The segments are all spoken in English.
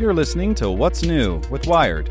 You're listening to What's New with Wired.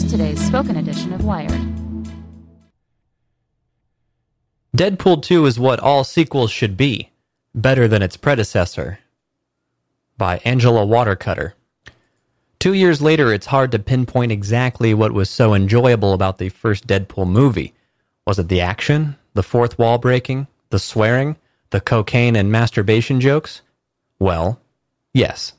Here's today's spoken edition of Wired. Deadpool 2 is what all sequels should be, better than its predecessor. By Angela Watercutter. Two years later, it's hard to pinpoint exactly what was so enjoyable about the first Deadpool movie. Was it the action, the fourth wall breaking, the swearing, the cocaine and masturbation jokes? Well, yes.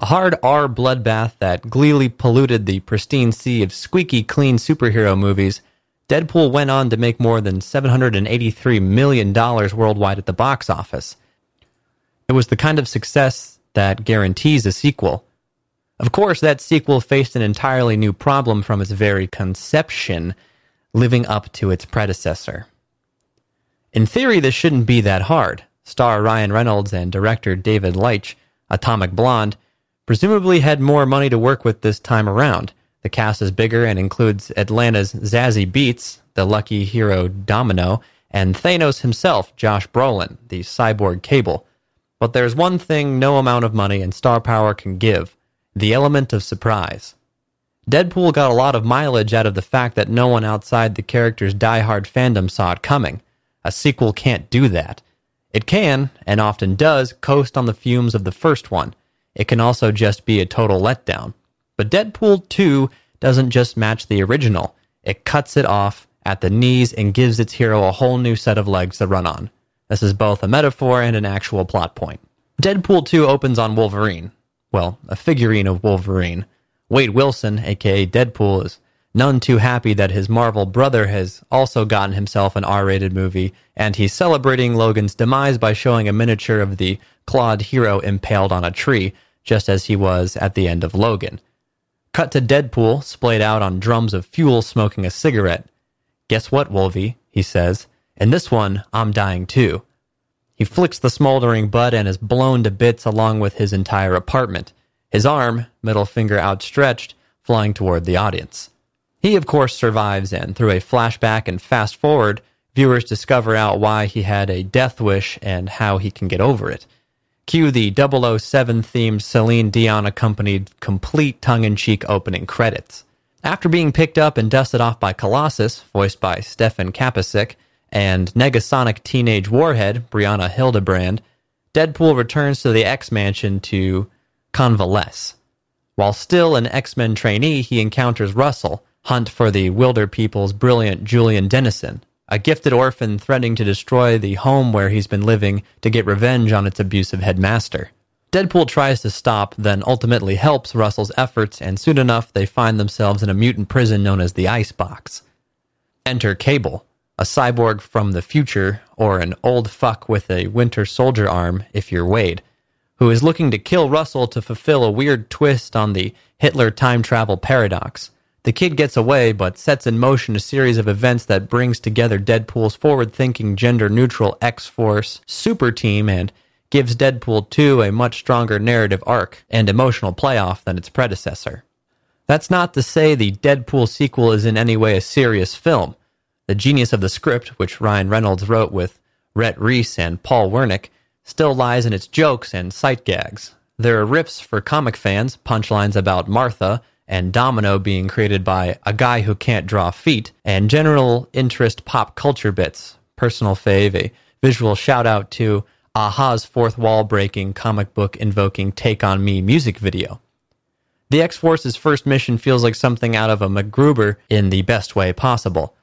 A hard R bloodbath that gleefully polluted the pristine sea of squeaky clean superhero movies, Deadpool went on to make more than $783 million worldwide at the box office. It was the kind of success that guarantees a sequel. Of course, that sequel faced an entirely new problem from its very conception, living up to its predecessor. In theory, this shouldn't be that hard. Star Ryan Reynolds and director David Leitch, Atomic Blonde, presumably had more money to work with this time around. The cast is bigger and includes Atlanta's Zazie Beetz, the lucky hero Domino, and Thanos himself, Josh Brolin, the cyborg Cable. But there's one thing no amount of money and star power can give the element of surprise. Deadpool got a lot of mileage out of the fact that no one outside the character's die-hard fandom saw it coming. A sequel can't do that. It can, and often does, coast on the fumes of the first one, it can also just be a total letdown. But Deadpool 2 doesn't just match the original, it cuts it off at the knees and gives its hero a whole new set of legs to run on. This is both a metaphor and an actual plot point. Deadpool 2 opens on Wolverine. Well, a figurine of Wolverine. Wade Wilson, aka Deadpool, is none too happy that his Marvel brother has also gotten himself an R rated movie, and he's celebrating Logan's demise by showing a miniature of the clawed hero impaled on a tree, just as he was at the end of Logan. Cut to Deadpool, splayed out on drums of fuel, smoking a cigarette. Guess what, Wolvie? he says. In this one, I'm dying too. He flicks the smoldering butt and is blown to bits along with his entire apartment, his arm, middle finger outstretched, flying toward the audience. He, of course, survives, and through a flashback and fast forward, viewers discover out why he had a death wish and how he can get over it. Cue the 007 themed Celine Dion accompanied complete tongue in cheek opening credits. After being picked up and dusted off by Colossus, voiced by Stefan Kapicic, and Negasonic Teenage Warhead, Brianna Hildebrand, Deadpool returns to the X Mansion to convalesce. While still an X Men trainee, he encounters Russell, hunt for the Wilderpeople's brilliant Julian Dennison, a gifted orphan threatening to destroy the home where he's been living to get revenge on its abusive headmaster. Deadpool tries to stop, then ultimately helps Russell's efforts, and soon enough they find themselves in a mutant prison known as the Icebox. Enter Cable, a cyborg from the future, or an old fuck with a Winter Soldier arm if you're Wade, who is looking to kill Russell to fulfill a weird twist on the Hitler time travel paradox. The kid gets away, but sets in motion a series of events that brings together Deadpool's forward thinking, gender neutral X Force super team and gives Deadpool 2 a much stronger narrative arc and emotional payoff than its predecessor. That's not to say the Deadpool sequel is in any way a serious film. The genius of the script, which Ryan Reynolds wrote with Rhett Reese and Paul Wernick, still lies in its jokes and sight gags. There are riffs for comic fans, punchlines about Martha, and Domino being created by a guy who can't draw feet, and general interest pop culture bits. Personal fave, a visual shout out to a-ha's fourth wall breaking, comic book invoking Take On Me music video. The X Force's first mission feels like something out of a MacGruber in the best way possible.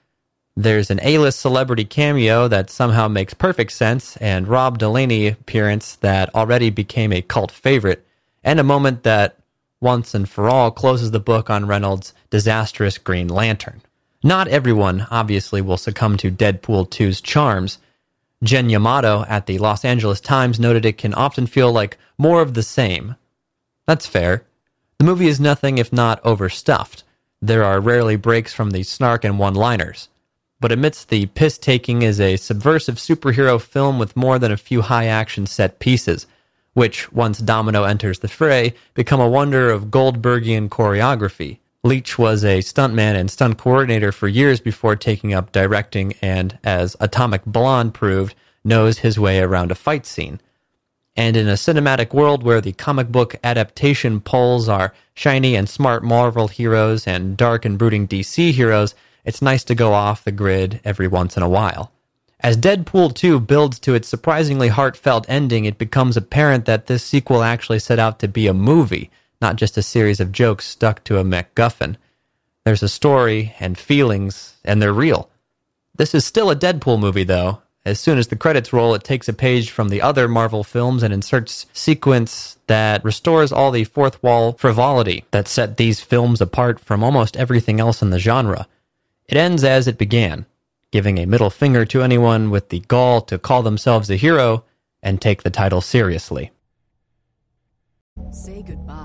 There's an A list celebrity cameo that somehow makes perfect sense, and Rob Delaney appearance that already became a cult favorite, and a moment that once and for all closes the book on Reynolds' disastrous Green Lantern. Not everyone, obviously, will succumb to Deadpool 2's charms. Jen Yamato at the Los Angeles Times noted it can often feel like more of the same. That's fair. The movie is nothing if not overstuffed. There are rarely breaks from the snark and one liners. But amidst the piss taking is a subversive superhero film with more than a few high action set pieces, which, once Domino enters the fray, become a wonder of Goldbergian choreography. Leitch was a stuntman and stunt coordinator for years before taking up directing and, as Atomic Blonde proved, knows his way around a fight scene. And in a cinematic world where the comic book adaptation poles are shiny and smart Marvel heroes and dark and brooding DC heroes, it's nice to go off the grid every once in a while. As Deadpool 2 builds to its surprisingly heartfelt ending, it becomes apparent that this sequel actually set out to be a movie, not just a series of jokes stuck to a MacGuffin. There's a story and feelings, and they're real. This is still a Deadpool movie, though, as soon as the credits roll, it takes a page from the other Marvel films and inserts sequence that restores all the fourth wall frivolity that set these films apart from almost everything else in the genre. It ends as it began, giving a middle finger to anyone with the gall to call themselves a hero and take the title seriously. Say goodbye